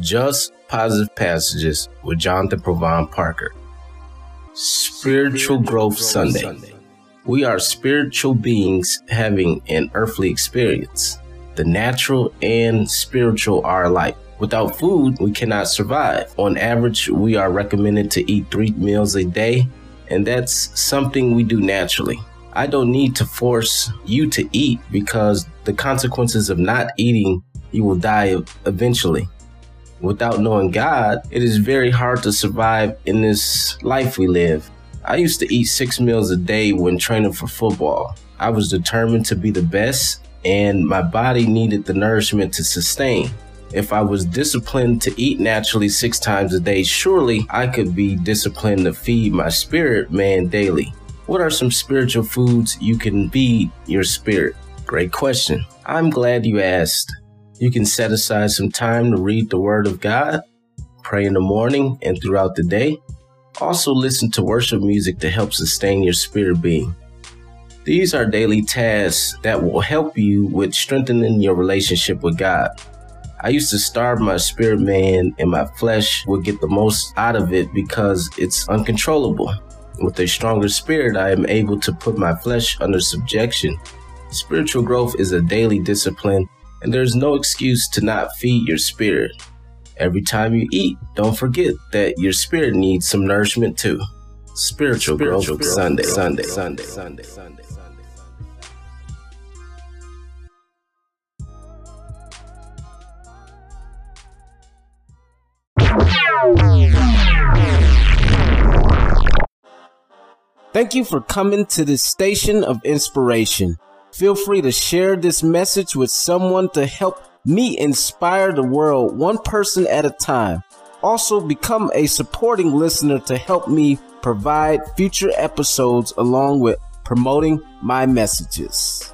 Just Positive Passages with Jonathan Provine Parker. Spiritual Growth Sunday. We are spiritual beings having an earthly experience. The natural and spiritual are alike. Without food, we cannot survive. On average, we are recommended to eat three meals a day, and that's something we do naturally. I don't need to force you to eat because the consequences of not eating, you will die eventually. Without knowing God, it is very hard to survive in this life we live. I used to eat six meals a day when training for football. I was determined to be the best, and my body needed the nourishment to sustain. If I was disciplined to eat naturally six times a day, surely I could be disciplined to feed my spirit man daily. What are some spiritual foods you can feed your spirit? Great question. I'm glad you asked. You can set aside some time to read the Word of God, pray in the morning and throughout the day. Also, listen to worship music to help sustain your spirit being. These are daily tasks that will help you with strengthening your relationship with God. I used to starve my spirit man and my flesh would get the most out of it because it's uncontrollable. With a stronger spirit, I am able to put my flesh under subjection. Spiritual growth is a daily discipline, and there's no excuse to not feed your spirit. Every time you eat, don't forget that your spirit needs some nourishment too. Spiritual, Spiritual growth, Sunday, Sunday, Sunday, Sunday, Sunday, Sunday. Thank you for coming to this station of inspiration. Feel free to share this message with someone to help me inspire the world one person at a time. Also, become a supporting listener to help me provide future episodes along with promoting my messages.